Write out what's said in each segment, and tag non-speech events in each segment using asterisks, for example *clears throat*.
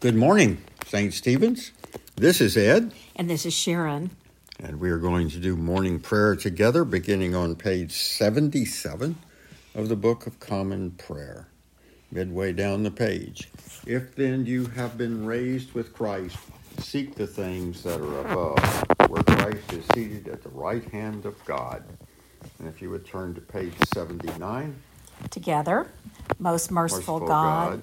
Good morning, St. Stephen's. This is Ed, And this is Sharon. and we are going to do morning prayer together beginning on page 77 of the Book of Common Prayer, midway down the page. If then you have been raised with Christ, seek the things that are above, where Christ is seated at the right hand of God. And if you would turn to page 79. Together, most merciful, Merciful God, God,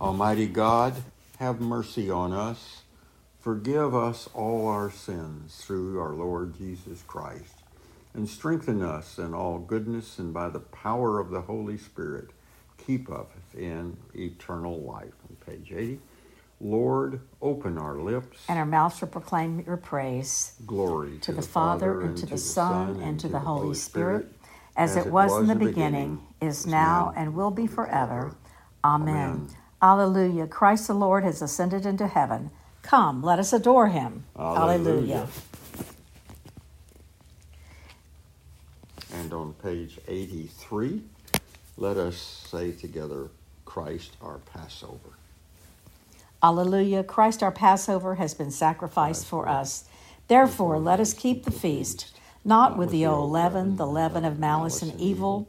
Almighty God, have mercy on us. Forgive us all our sins through our Lord Jesus Christ. And strengthen us in all goodness, and by the power of the Holy Spirit, keep us in eternal life. On page 80. Lord, open our lips. And our mouths will proclaim your praise. Glory to the Father, and to the Son, and to the Holy Spirit, as it was in the beginning, is now, and will be forever. Amen. Amen. Alleluia. Christ the Lord has ascended into heaven. Come, let us adore him. Alleluia. And on page 83, let us say together, Christ our Passover. Alleluia. Christ our Passover has been sacrificed for us. Therefore, let us keep the feast, not with the old leaven, the leaven of malice and evil,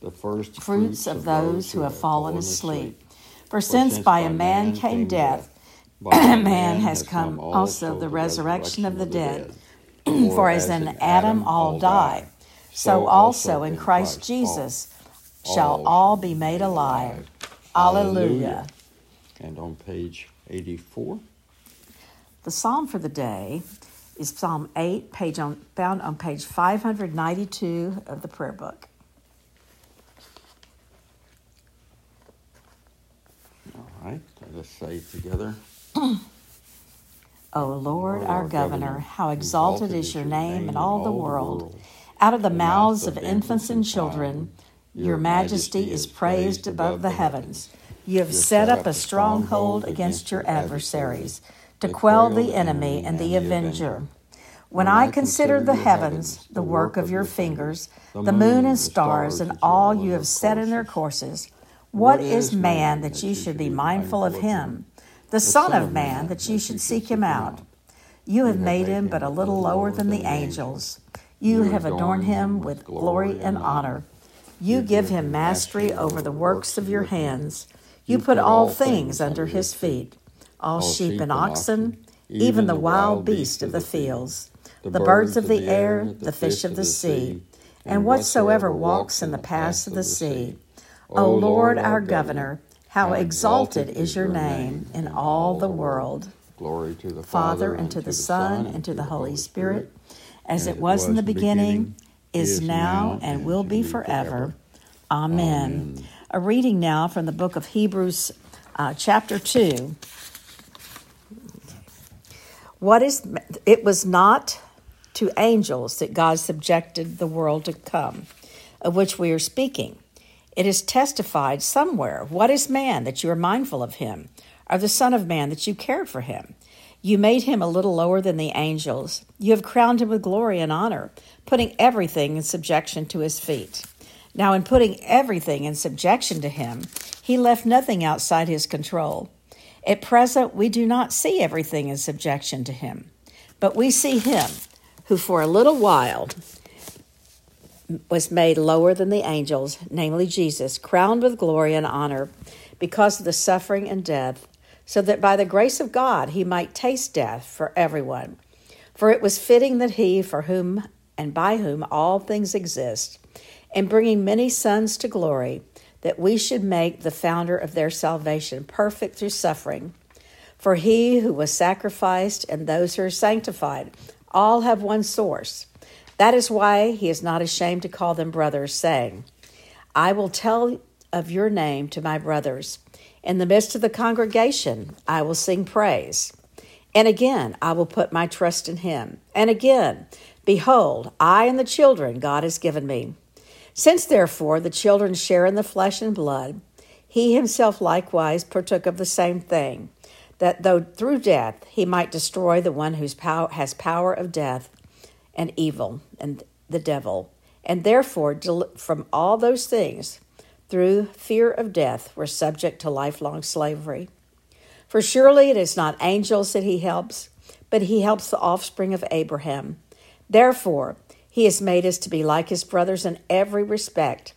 the first fruits of those who have fallen asleep. For since by a man came death, *clears throat* by man has come also the resurrection of the dead. *clears throat* For as in Adam all die, so also in Christ Jesus shall all be made alive. Alleluia. And on page 84, The psalm for the day is Psalm 8, page on, found on page 592 of the prayer book. all right, let us say together, O Lord, our governor, how exalted is your name in all the world. Out of the mouths of infants and children, your majesty is praised above the heavens. You have set up a stronghold against your adversaries to quell the enemy and the avenger. When I consider the heavens, the work of your fingers, the moon and stars, and all you have set in their courses, what is man that you should be mindful of him? The Son of Man that you should seek him out. You have made him but a little lower than the angels. You have adorned him with glory and honor. You give him mastery over the works of your hands. You put all things under his feet all sheep and oxen, even the wild beasts of the fields, the birds of the air, the fish of the sea, and whatsoever walks in the paths of the sea. O Lord our governor, how exalted is your name in all the world. Glory to the Father, and to the Son, and to the Holy Spirit, as it was in the beginning, is now, and will be forever. Amen. A reading now from the book of Hebrews, uh, chapter 2. What is it was not to angels that God subjected the world to come, of which we are speaking. It is testified somewhere. What is man that you are mindful of him, or the Son of Man that you cared for him? You made him a little lower than the angels. You have crowned him with glory and honor, putting everything in subjection to his feet. Now, in putting everything in subjection to him, he left nothing outside his control. At present, we do not see everything in subjection to him, but we see him who for a little while was made lower than the angels, namely Jesus, crowned with glory and honor because of the suffering and death, so that by the grace of God he might taste death for everyone. For it was fitting that he, for whom and by whom all things exist, and bringing many sons to glory, that we should make the founder of their salvation perfect through suffering. For he who was sacrificed and those who are sanctified all have one source. That is why he is not ashamed to call them brothers, saying, I will tell of your name to my brothers. In the midst of the congregation, I will sing praise. And again, I will put my trust in him. And again, behold, I and the children God has given me. Since therefore the children share in the flesh and blood, he himself likewise partook of the same thing, that though through death he might destroy the one who has power of death and evil and the devil, and therefore from all those things, through fear of death, were subject to lifelong slavery. For surely it is not angels that he helps, but he helps the offspring of Abraham. Therefore, he has made us to be like his brothers in every respect,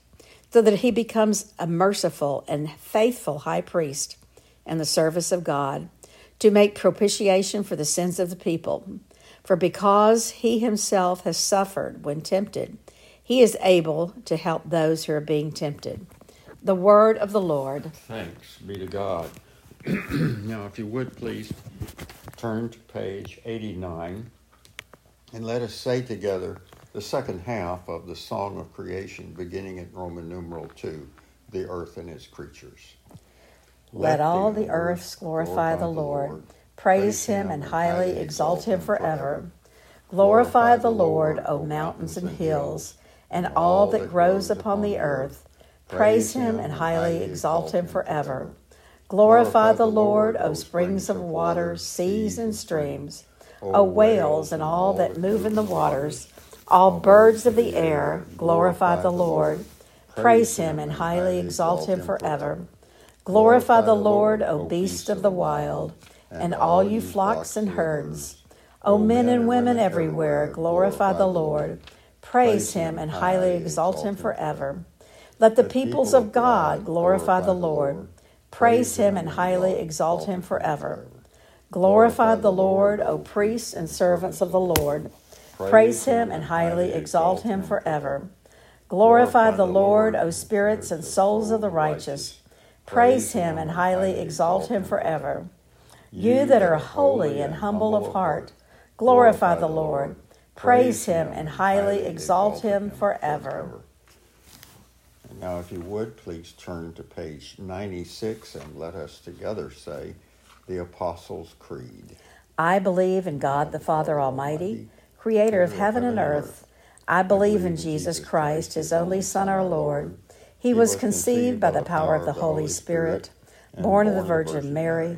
so that he becomes a merciful and faithful high priest in the service of God, to make propitiation for the sins of the people. For because he himself has suffered when tempted, he is able to help those who are being tempted. The word of the Lord. Thanks be to God. *clears throat* now, if you would please turn to page 89 and let us say together the second half of the Song of Creation, beginning at Roman numeral 2, the earth and its creatures. Let, Let all the earths glorify, glorify the Lord. Lord. Praise him and highly exalt him forever. Glorify the Lord, O mountains and hills, and all that grows upon the earth. Praise him and highly exalt him forever. Glorify the Lord, O springs of water, seas and streams, O whales and all that move in the waters all birds of the air, glorify the Lord. Praise him and highly exalt him forever. Glorify the Lord, O beasts of the wild, and all you flocks and herds. O men and women everywhere, glorify the Lord. Praise him and highly exalt him forever. Let the peoples of God glorify the Lord. Praise him and highly exalt him forever. Glorify the Lord, O priests and servants of the Lord. Praise him and highly exalt him forever. Glorify the Lord, O spirits and souls of the righteous. Praise him and highly exalt him forever. You that are holy and humble of heart, glorify the Lord. Praise him and highly exalt him forever. Now, if you would, please turn to page 96 and let us together say the Apostles' Creed. I believe in God the Father Almighty creator of heaven and earth. I believe in Jesus Christ, his only Son, our Lord. He was conceived by the power of the Holy Spirit, born of the Virgin Mary.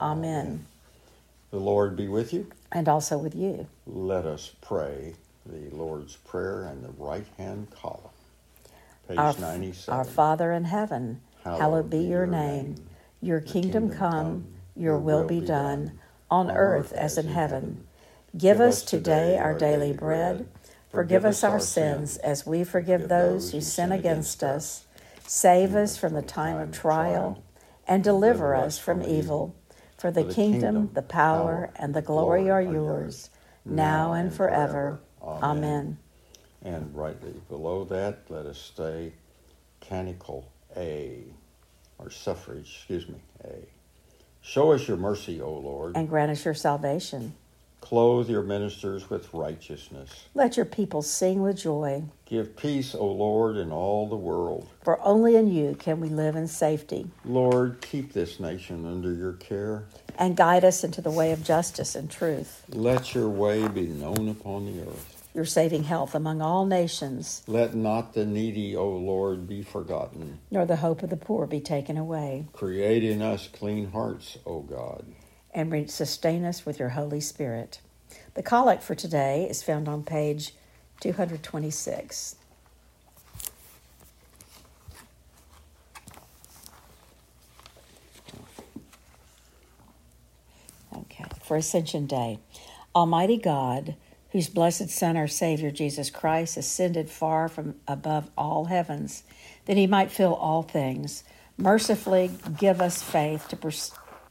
Amen. The Lord be with you. And also with you. Let us pray the Lord's Prayer and the right hand column. Page our, 97. Our Father in heaven, hallowed, hallowed be your name. name. Your kingdom, kingdom come, your will be done, on earth as in heaven. Give us today our daily bread. Forgive us our sins as we forgive those who sin against us. Save us from the time of trial and deliver us from evil. For the kingdom, the power, and the glory are yours, now and forever. Amen. And rightly below that, let us stay canticle A, or suffrage, excuse me, A. Show us your mercy, O Lord. And grant us your salvation. Clothe your ministers with righteousness. Let your people sing with joy. Give peace, O Lord, in all the world. For only in you can we live in safety. Lord, keep this nation under your care. And guide us into the way of justice and truth. Let your way be known upon the earth. your saving health among all nations. Let not the needy, O Lord, be forgotten, nor the hope of the poor be taken away. Create in us clean hearts, O God, and sustain us with your Holy Spirit. The collect for today is found on page 226. Okay, for Ascension Day. Almighty God, whose blessed Son, our Savior Jesus Christ, ascended far from above all heavens, that he might fill all things, mercifully give us faith to per-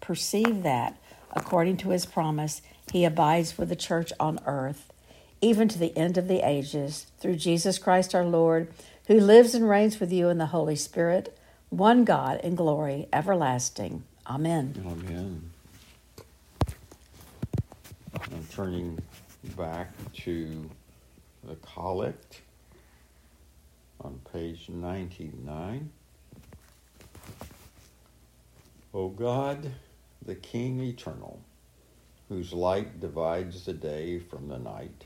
perceive that, according to his promise, he abides with the church on earth, even to the end of the ages, through Jesus Christ our Lord, who lives and reigns with you in the Holy Spirit, one God in glory everlasting. Amen. Amen. I'm turning back to the collect on page 99. O God, the King eternal, whose light divides the day from the night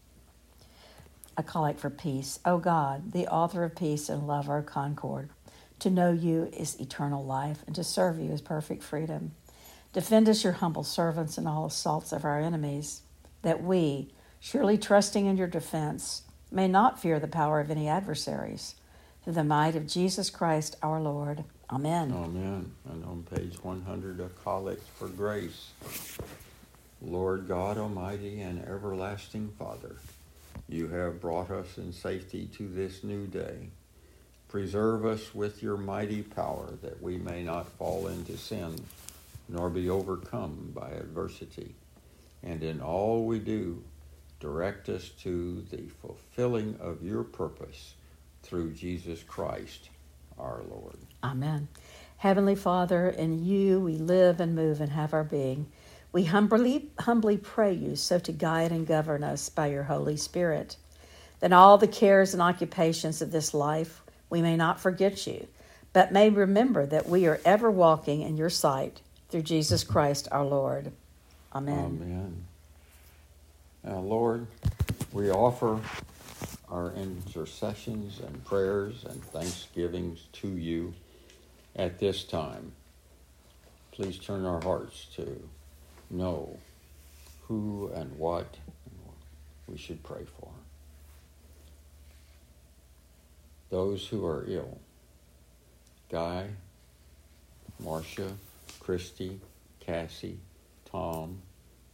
A collect for peace. O God, the author of peace and lover of concord, to know you is eternal life, and to serve you is perfect freedom. Defend us, your humble servants, in all assaults of our enemies, that we, surely trusting in your defense, may not fear the power of any adversaries. Through the might of Jesus Christ our Lord. Amen. Amen. And on page 100, a collect for grace. Lord God Almighty and everlasting Father, you have brought us in safety to this new day. Preserve us with your mighty power that we may not fall into sin nor be overcome by adversity. And in all we do, direct us to the fulfilling of your purpose through Jesus Christ our Lord. Amen. Heavenly Father, in you we live and move and have our being. We humbly, humbly pray you so to guide and govern us by your Holy Spirit, that all the cares and occupations of this life we may not forget you, but may remember that we are ever walking in your sight through Jesus Christ our Lord. Amen. Amen. Now, Lord, we offer our intercessions and prayers and thanksgivings to you at this time. Please turn our hearts to know who and what we should pray for. Those who are ill Guy, Marcia, Christy, Cassie, Tom,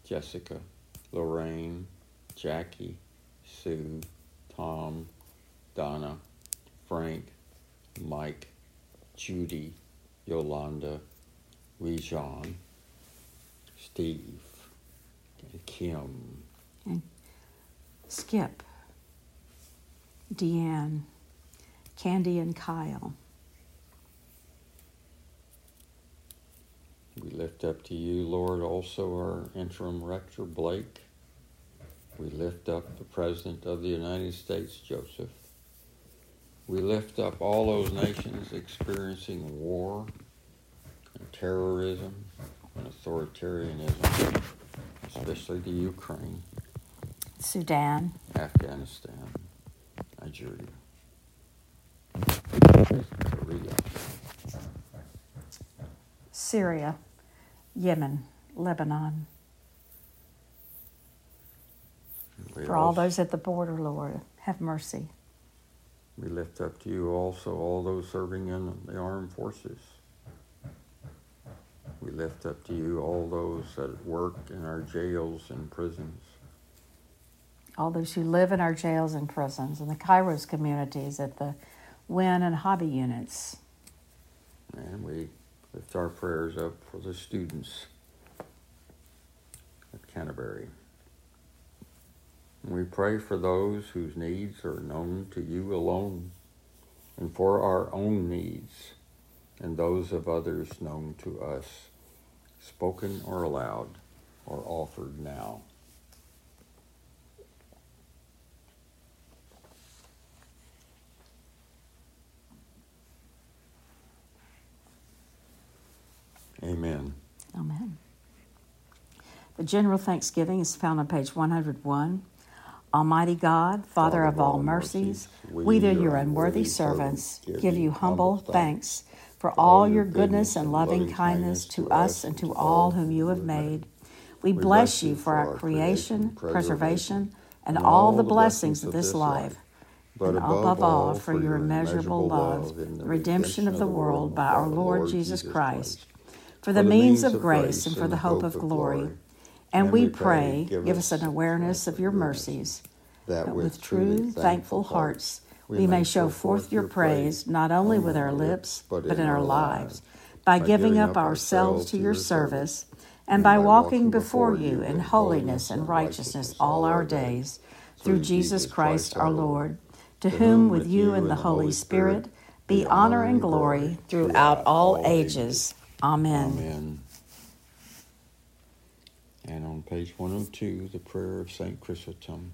Jessica, Lorraine, Jackie, Sue, Tom, Donna, Frank, Mike, Judy, Yolanda, Wee John, Steve, and Kim. And Skip, Deanne, Candy, and Kyle. We lift up to you, Lord, also our interim rector, Blake. We lift up the President of the United States, Joseph. We lift up all those nations experiencing war and terrorism and authoritarianism, especially the Ukraine, Sudan, Afghanistan, Nigeria, Korea, Syria. Yemen, Lebanon. We For all those at the border, Lord, have mercy. We lift up to you also all those serving in the armed forces. We lift up to you all those that work in our jails and prisons. All those who live in our jails and prisons, and the Kairos communities at the Wynne and hobby units. And we lift our prayers up for the students at Canterbury. And we pray for those whose needs are known to you alone. and for our own needs and those of others known to us, spoken or aloud or offered now. Amen. Amen. The general thanksgiving is found on page 101. Almighty God, Father, Father of all mercies, we, we your unworthy servants, give you humble thanks for all your goodness and loving kindness to us and to all whom you have made. We bless you for our creation, preservation, and all the blessings of this life, and above all for your immeasurable love, the redemption of the world by our Lord Jesus Christ, for the means of grace and for the hope of glory. And we pray, give us an awareness of your mercies, that with true, thankful hearts, we may show forth your praise not only with our lips, but in our lives, by giving up ourselves to your service, and by walking before you in holiness and righteousness all our days, through Jesus Christ our Lord, to whom with you and the Holy Spirit be honor and glory throughout all ages. Amen. Amen. And on page 102, the prayer of St. Chrysostom.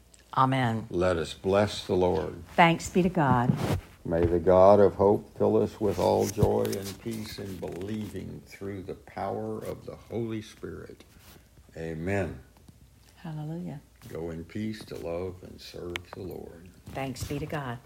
Amen. Let us bless the Lord. Thanks be to God. May the God of hope fill us with all joy and peace in believing through the power of the Holy Spirit. Amen. Hallelujah. Go in peace to love and serve the Lord. Thanks be to God.